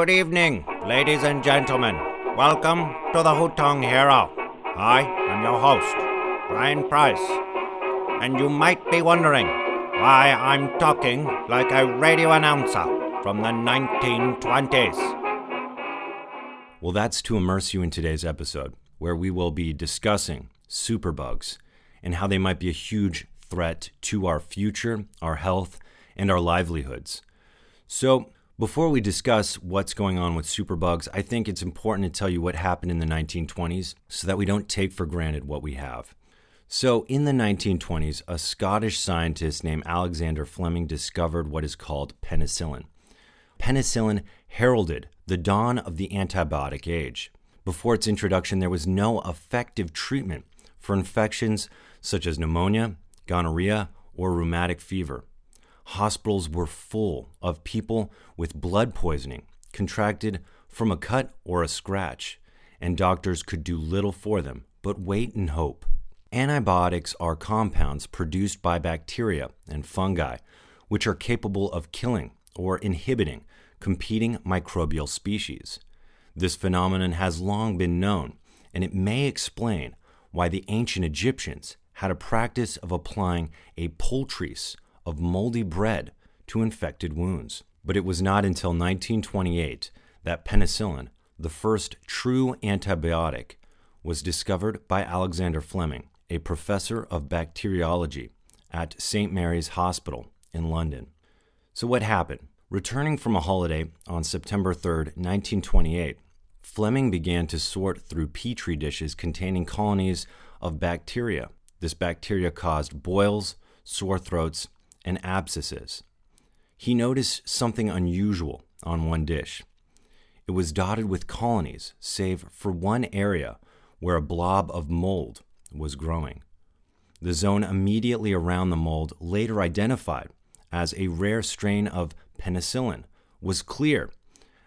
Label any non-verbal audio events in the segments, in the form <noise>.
Good evening, ladies and gentlemen. Welcome to the Hutong Hero. I am your host, Ryan Price. And you might be wondering why I'm talking like a radio announcer from the 1920s. Well, that's to immerse you in today's episode, where we will be discussing superbugs and how they might be a huge threat to our future, our health, and our livelihoods. So, before we discuss what's going on with superbugs, I think it's important to tell you what happened in the 1920s so that we don't take for granted what we have. So, in the 1920s, a Scottish scientist named Alexander Fleming discovered what is called penicillin. Penicillin heralded the dawn of the antibiotic age. Before its introduction, there was no effective treatment for infections such as pneumonia, gonorrhea, or rheumatic fever hospitals were full of people with blood poisoning contracted from a cut or a scratch, and doctors could do little for them but wait and hope. Antibiotics are compounds produced by bacteria and fungi, which are capable of killing or inhibiting competing microbial species. This phenomenon has long been known, and it may explain why the ancient Egyptians had a practice of applying a poultice of moldy bread to infected wounds. But it was not until 1928 that penicillin, the first true antibiotic, was discovered by Alexander Fleming, a professor of bacteriology at St. Mary's Hospital in London. So, what happened? Returning from a holiday on September 3, 1928, Fleming began to sort through petri dishes containing colonies of bacteria. This bacteria caused boils, sore throats, and abscesses. He noticed something unusual on one dish. It was dotted with colonies, save for one area where a blob of mold was growing. The zone immediately around the mold, later identified as a rare strain of Penicillium, was clear,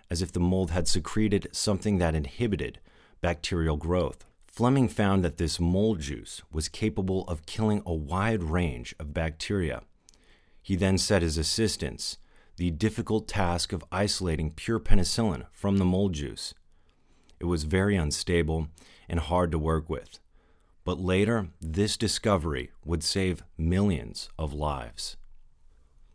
as if the mold had secreted something that inhibited bacterial growth. Fleming found that this mold juice was capable of killing a wide range of bacteria he then set his assistants the difficult task of isolating pure penicillin from the mold juice. It was very unstable and hard to work with. But later, this discovery would save millions of lives.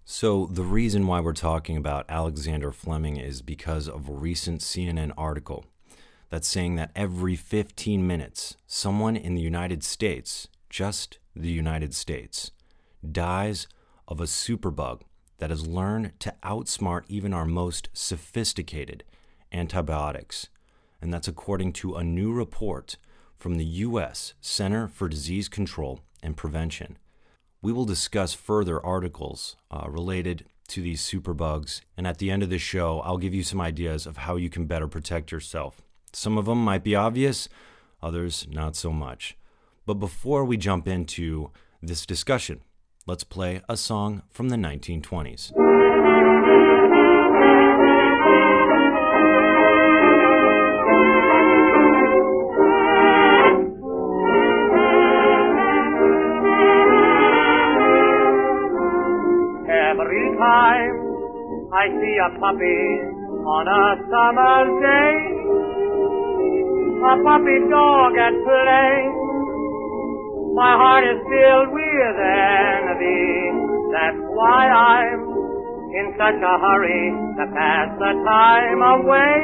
So, the reason why we're talking about Alexander Fleming is because of a recent CNN article that's saying that every 15 minutes, someone in the United States, just the United States, dies of a superbug that has learned to outsmart even our most sophisticated antibiotics. And that's according to a new report from the U.S. Center for Disease Control and Prevention. We will discuss further articles uh, related to these superbugs, and at the end of the show, I'll give you some ideas of how you can better protect yourself. Some of them might be obvious, others not so much. But before we jump into this discussion, let's play a song from the 1920s. Every time I see a puppy on a summer's day, a puppy dog at play, my heart is filled with envy. That's why I'm in such a hurry to pass the time away.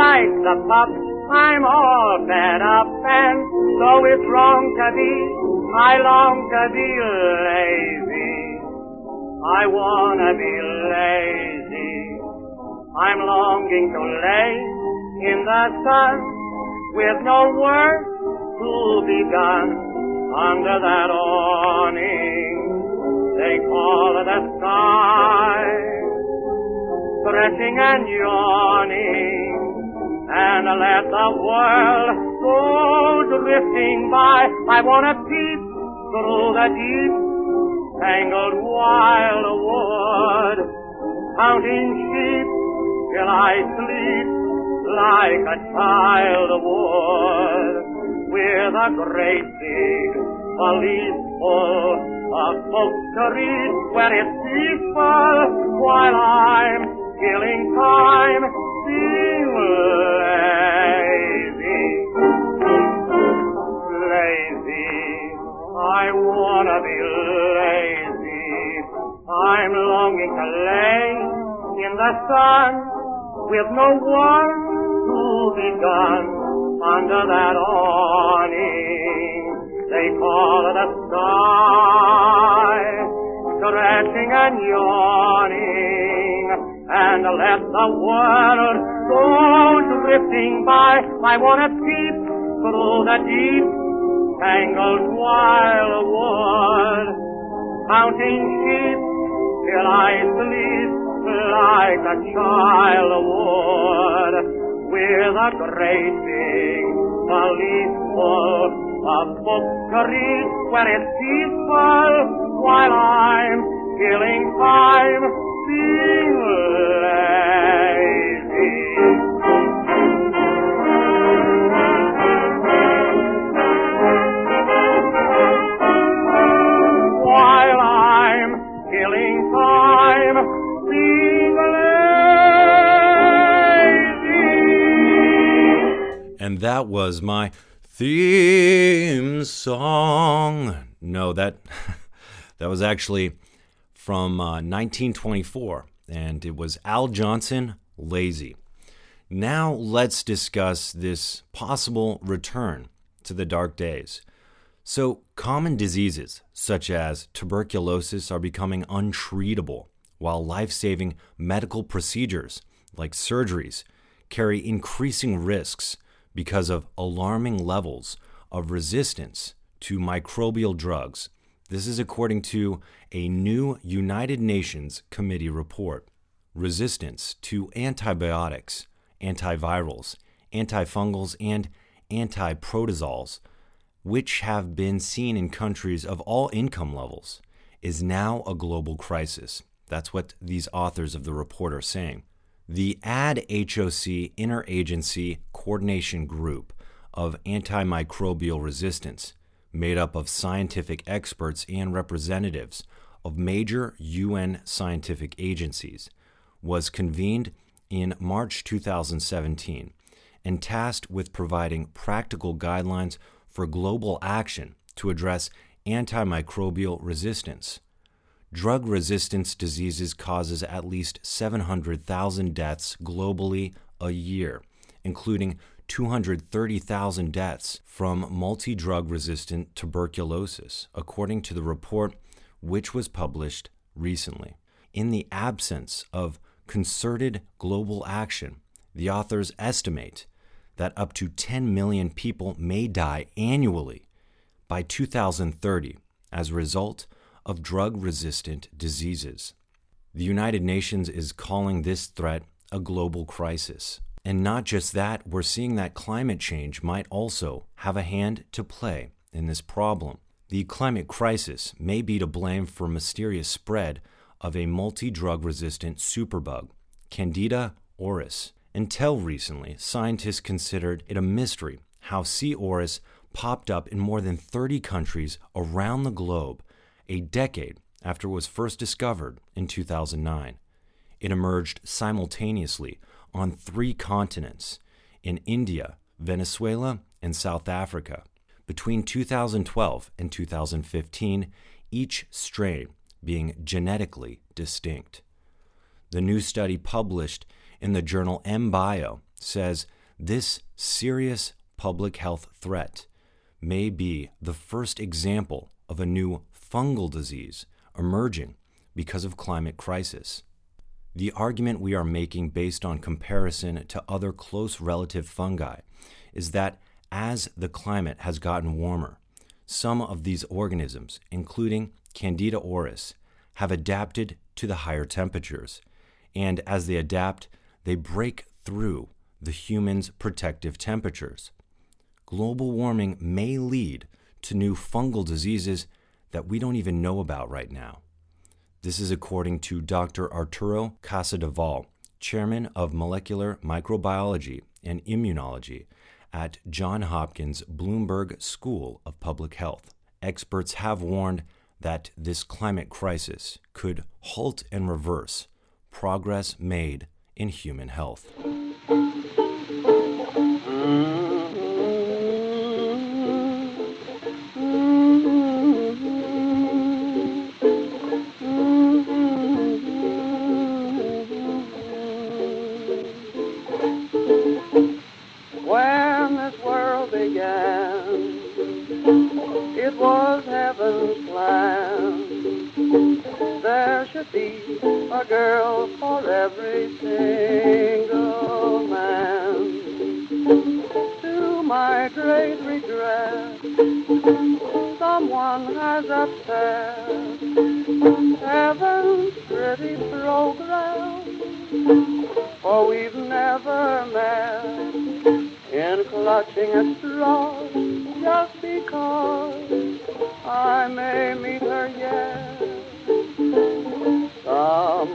Like the pup, I'm all fed up, and though it's wrong to be, I long to be lazy. I wanna be lazy. I'm longing to lay in the sun with no work to be done under that awning they call the sky, stretching and yawning, and let the world go drifting by. I want to peep through the deep, tangled wild wood, counting sheep till I sleep like a child would with a great big valise full of read when it's peaceful while I'm killing time, being lazy. Lazy, I wanna be lazy. I'm longing to lay in the sun with no one to be done under that awning. They call it a sky, stretching and yawning, and let the world go drifting by. I wanna peep through the deep, tangled wild wildwood, counting sheep till I sleep like a child would, with a valise full of bookery when it's peaceful, while I'm killing time that was my theme song. No, that <laughs> that was actually from uh, 1924, and it was Al Jolson, "Lazy." Now let's discuss this possible return to the dark days. So, common diseases such as tuberculosis are becoming untreatable, while life saving medical procedures like surgeries carry increasing risks because of alarming levels of resistance to microbial drugs. This is according to a new United Nations Committee report. Resistance to antibiotics, antivirals, antifungals, and antiprotozoals which have been seen in countries of all income levels, is now a global crisis. That's what these authors of the report are saying. The AD HOC Interagency Coordination Group of Antimicrobial Resistance, made up of scientific experts and representatives of major UN scientific agencies, was convened in March 2017 and tasked with providing practical guidelines for global action to address antimicrobial resistance. Drug resistance diseases causes at least 700,000 deaths globally a year, including 230,000 deaths from multi-drug resistant tuberculosis, according to the report which was published recently. In the absence of concerted global action, the authors estimate that up to 10 million people may die annually by 2030 as a result of drug resistant diseases. The United Nations is calling this threat a global crisis. And not just that, we're seeing that climate change might also have a hand to play in this problem. The climate crisis may be to blame for mysterious spread of a multi-drug resistant superbug, Candida auris. Until recently, scientists considered it a mystery how C. auris popped up in more than 30 countries around the globe a decade after it was first discovered in 2009. It emerged simultaneously on three continents in India, Venezuela, and South Africa. Between 2012 and 2015, each strain being genetically distinct. The new study published in the journal MBio says this serious public health threat may be the first example of a new fungal disease emerging because of climate crisis. The argument we are making based on comparison to other close relative fungi is that as the climate has gotten warmer, some of these organisms, including Candida auris, have adapted to the higher temperatures, and as they adapt, they break through the human's protective temperatures. Global warming may lead to new fungal diseases that we don't even know about right now. This is according to Dr. Arturo Casadevall, chairman of molecular microbiology and immunology at Johns Hopkins Bloomberg School of Public Health. Experts have warned that this climate crisis could halt and reverse progress made in human health.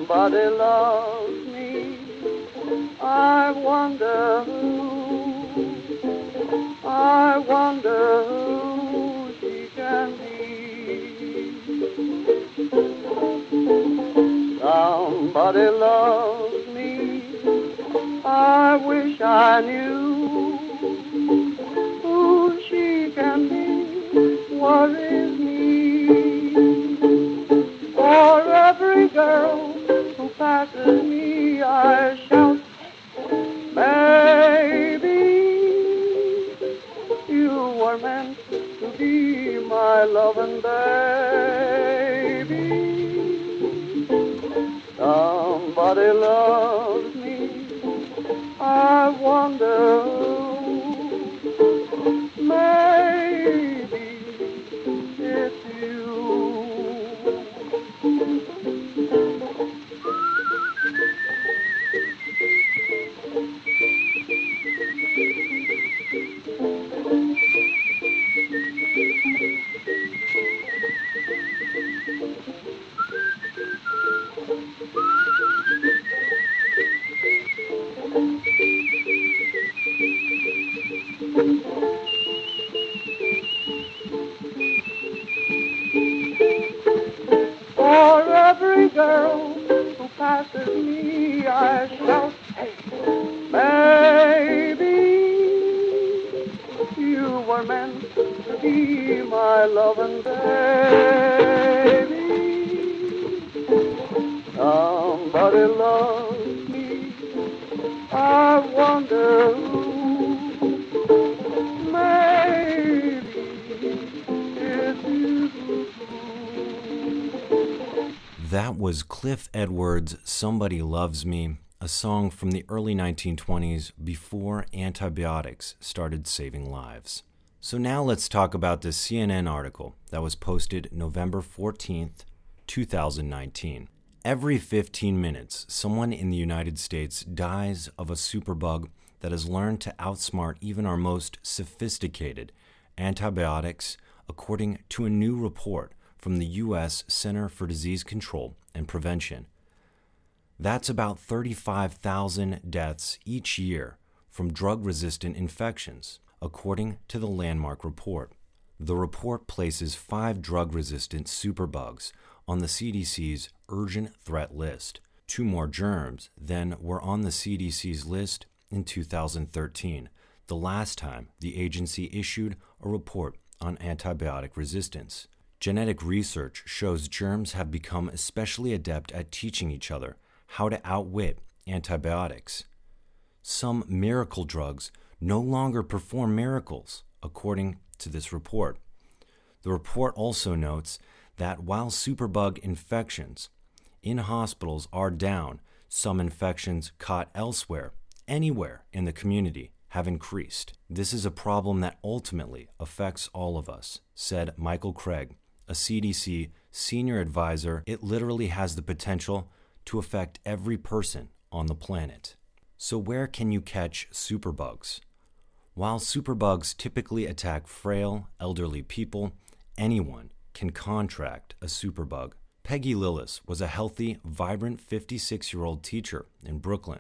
Somebody loves me. I wonder who. I wonder who she can be. Somebody loves me. I wish I knew I wonder were meant to be my loving baby. Somebody loves me. I wonder who. That was Cliff Edwards' Somebody Loves Me, a song from the early 1920s before antibiotics started saving lives. So now let's talk about this CNN article that was posted November 14th, 2019. Every 15 minutes, someone in the United States dies of a superbug that has learned to outsmart even our most sophisticated antibiotics, according to a new report from the U.S. Center for Disease Control and Prevention. That's about 35,000 deaths each year from drug resistant infections, according to the Landmark Report. The report places five drug resistant superbugs on the CDC's urgent threat list. Two more germs than were on the CDC's list in 2013, the last time the agency issued a report on antibiotic resistance. Genetic research shows germs have become especially adept at teaching each other how to outwit antibiotics. Some miracle drugs no longer perform miracles, according to this report. The report also notes that while superbug infections in hospitals are down, some infections caught elsewhere, anywhere in the community, have increased. This is a problem that ultimately affects all of us, said Michael Craig, a CDC senior advisor. It literally has the potential to affect every person on the planet. So, where can you catch superbugs? While superbugs typically attack frail, elderly people, anyone can contract a superbug. Peggy Lillis was a healthy, vibrant 56 year old teacher in Brooklyn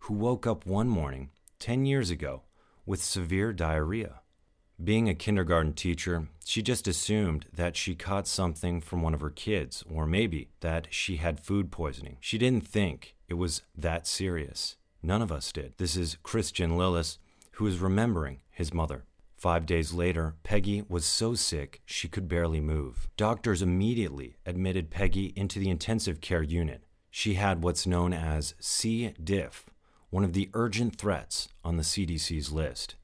who woke up one morning 10 years ago with severe diarrhea. Being a kindergarten teacher, she just assumed that she caught something from one of her kids, or maybe that she had food poisoning. She didn't think it was that serious. None of us did. This is Christian Lillis, who is remembering his mother. Five days later, Peggy was so sick she could barely move. Doctors immediately admitted Peggy into the intensive care unit. She had what's known as C. diff, one of the urgent threats on the CDC's list.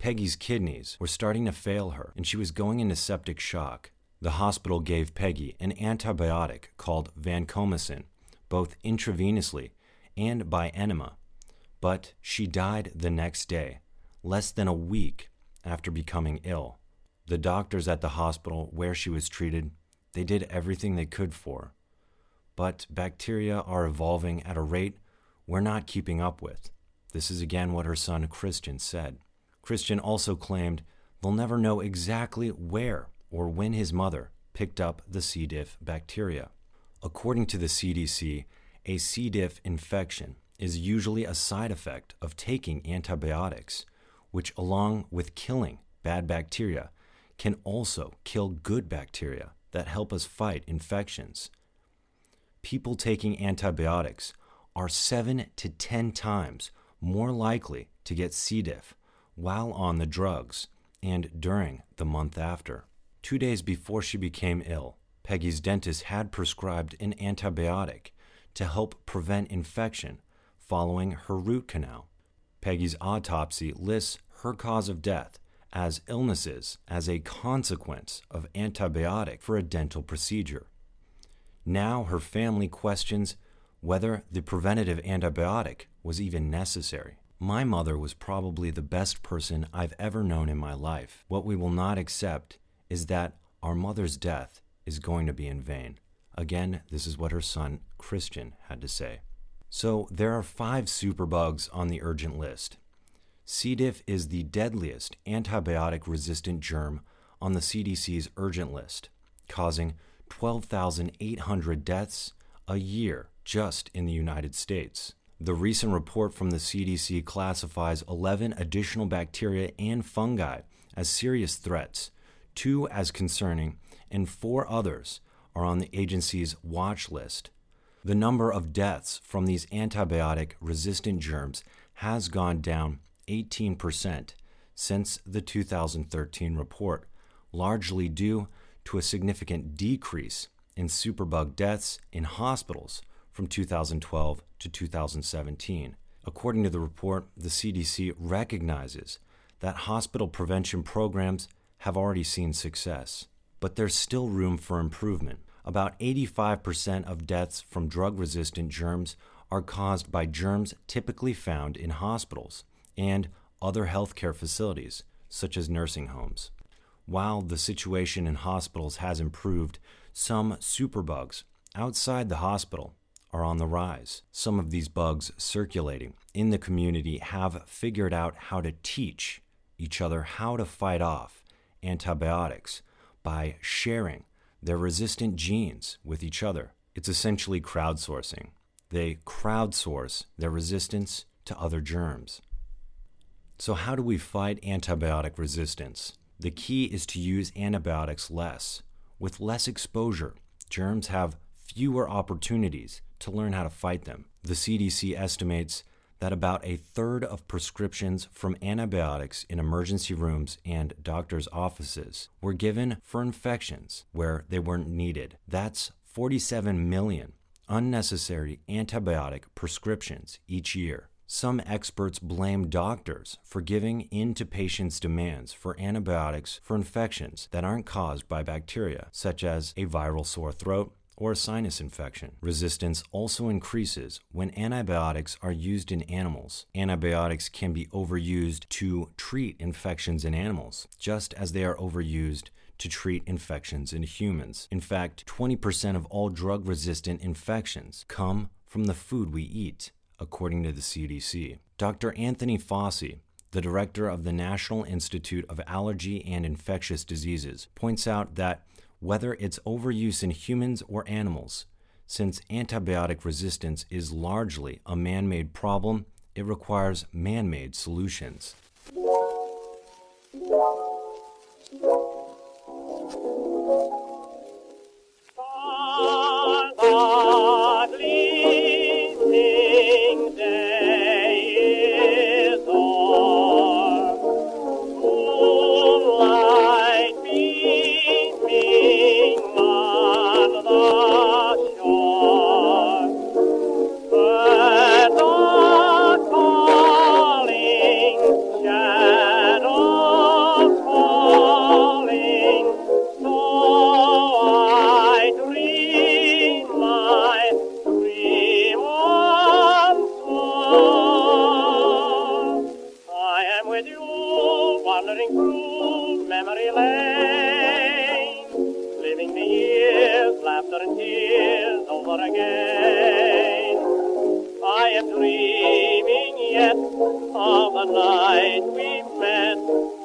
Peggy's kidneys were starting to fail her, and she was going into septic shock. The hospital gave Peggy an antibiotic called vancomycin, both intravenously and by enema, but she died the next day, less than a week after becoming ill. The doctors at the hospital where she was treated, they did everything they could for. But bacteria are evolving at a rate we're not keeping up with. This is again what her son Christian said. Christian also claimed they'll never know exactly where or when his mother picked up the C. diff bacteria. According to the CDC, a C. diff infection is usually a side effect of taking antibiotics, which, along with killing bad bacteria, can also kill good bacteria that help us fight infections. People taking antibiotics are 7 to 10 times more likely to get C. diff while on the drugs and during the month after. Two days before she became ill, Peggy's dentist had prescribed an antibiotic to help prevent infection following her root canal. Peggy's autopsy lists her cause of death as illnesses as a consequence of antibiotic for a dental procedure. Now her family questions whether the preventative antibiotic was even necessary. My mother was probably the best person I've ever known in my life. What we will not accept is that our mother's death is going to be in vain. Again, this is what her son Christian had to say. So there are five superbugs on the urgent list. C. diff is the deadliest antibiotic resistant germ on the CDC's urgent list, causing 12,800 deaths a year just in the United States. The recent report from the CDC classifies 11 additional bacteria and fungi as serious threats, two as concerning, and four others are on the agency's watch list. The number of deaths from these antibiotic resistant germs has gone down 18% since the 2013 report, largely due to a significant decrease in superbug deaths in hospitals from 2012 to 2017. According to the report, the CDC recognizes that hospital prevention programs have already seen success, but there's still room for improvement. About 85% of deaths from drug resistant germs are caused by germs typically found in hospitals and other healthcare facilities, such as nursing homes. While the situation in hospitals has improved, some superbugs outside the hospital are on the rise. Some of these bugs circulating in the community have figured out how to teach each other how to fight off antibiotics by sharing their resistant genes with each other. It's essentially crowdsourcing. They crowdsource their resistance to other germs. So, how do we fight antibiotic resistance? The key is to use antibiotics less. With less exposure, germs have fewer opportunities to learn how to fight them. The CDC estimates that about a third of prescriptions from antibiotics in emergency rooms and doctors' offices were given for infections where they weren't needed. That's 47 million unnecessary antibiotic prescriptions each year. Some experts blame doctors for giving in to patients' demands for antibiotics for infections that aren't caused by bacteria, such as a viral sore throat, or a sinus infection. Resistance also increases when antibiotics are used in animals. Antibiotics can be overused to treat infections in animals, just as they are overused to treat infections in humans. In fact, 20% of all drug resistant infections come from the food we eat, according to the CDC. Dr. Anthony Fauci, the director of the National Institute of Allergy and Infectious Diseases, points out that whether it's overuse in humans or animals. Since antibiotic resistance is largely a man made problem, it requires man made solutions. The night we met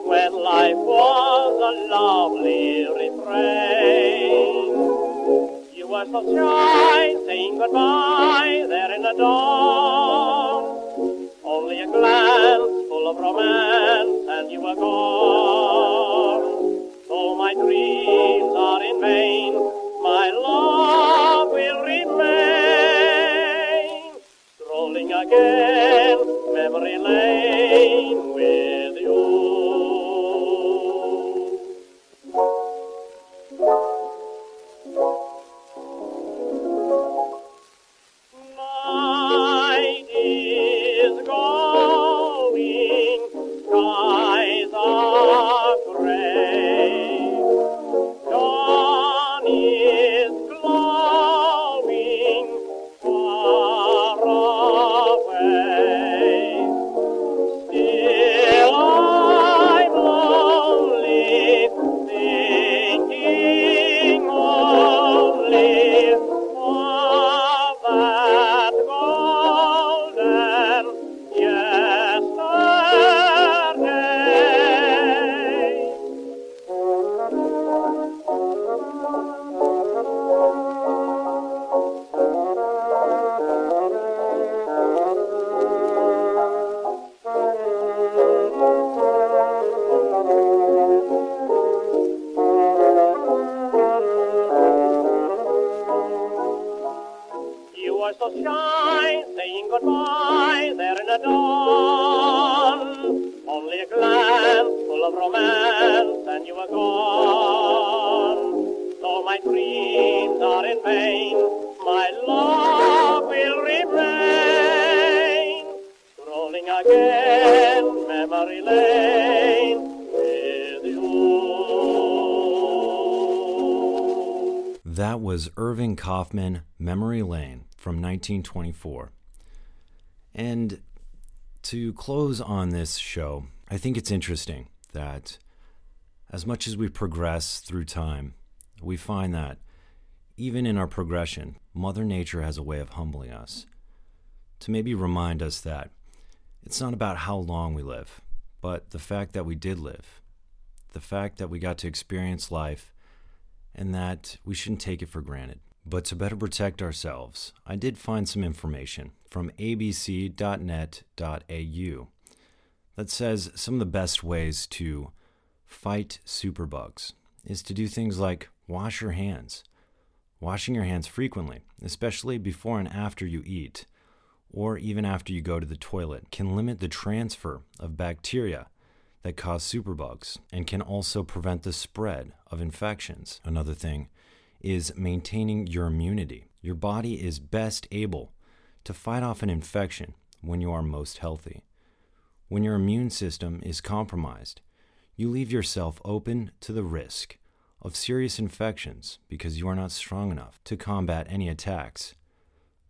when life was a lovely refrain. You were so shy, saying goodbye there in the dawn. Only a glance full of romance and you were gone. Though my dreams are in vain, my love will remain. Strolling again, memory lane So shy, saying goodbye there in the dawn. Only a glance full of romance, and you were gone. Though my dreams are in vain, my love will remain. Strolling again, memory lane. That was Irving Kaufman, Memory Lane from 1924. And to close on this show, I think it's interesting that as much as we progress through time, we find that even in our progression, Mother Nature has a way of humbling us to maybe remind us that it's not about how long we live, but the fact that we did live, the fact that we got to experience life and that we shouldn't take it for granted. But to better protect ourselves, I did find some information from abc.net.au that says some of the best ways to fight superbugs is to do things like wash your hands. Washing your hands frequently, especially before and after you eat, or even after you go to the toilet, can limit the transfer of bacteria that cause superbugs and can also prevent the spread of infections. Another thing is maintaining your immunity. Your body is best able to fight off an infection when you are most healthy. When your immune system is compromised, you leave yourself open to the risk of serious infections because you are not strong enough to combat any attacks.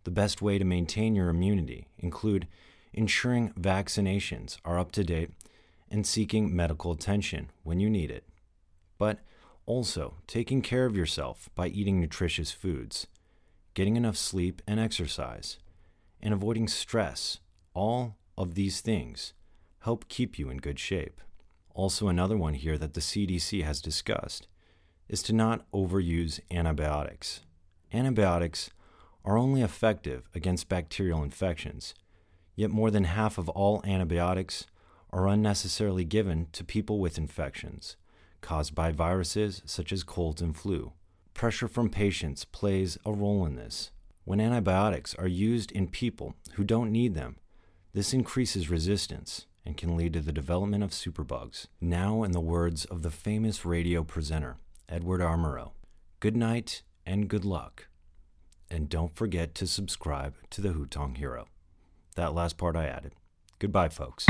The best way to maintain your immunity include ensuring vaccinations are up to date and seeking medical attention when you need it. But also taking care of yourself by eating nutritious foods, getting enough sleep and exercise, and avoiding stress. All of these things help keep you in good shape. Also, another one here that the CDC has discussed is to not overuse antibiotics. Antibiotics are only effective against bacterial infections, yet, more than half of all antibiotics are unnecessarily given to people with infections caused by viruses such as colds and flu. Pressure from patients plays a role in this. When antibiotics are used in people who don't need them, this increases resistance and can lead to the development of superbugs. Now, in the words of the famous radio presenter, Edward. Murrow, good night and good luck. And don't forget to subscribe to the Hutong Hero. That last part I added. Goodbye, folks.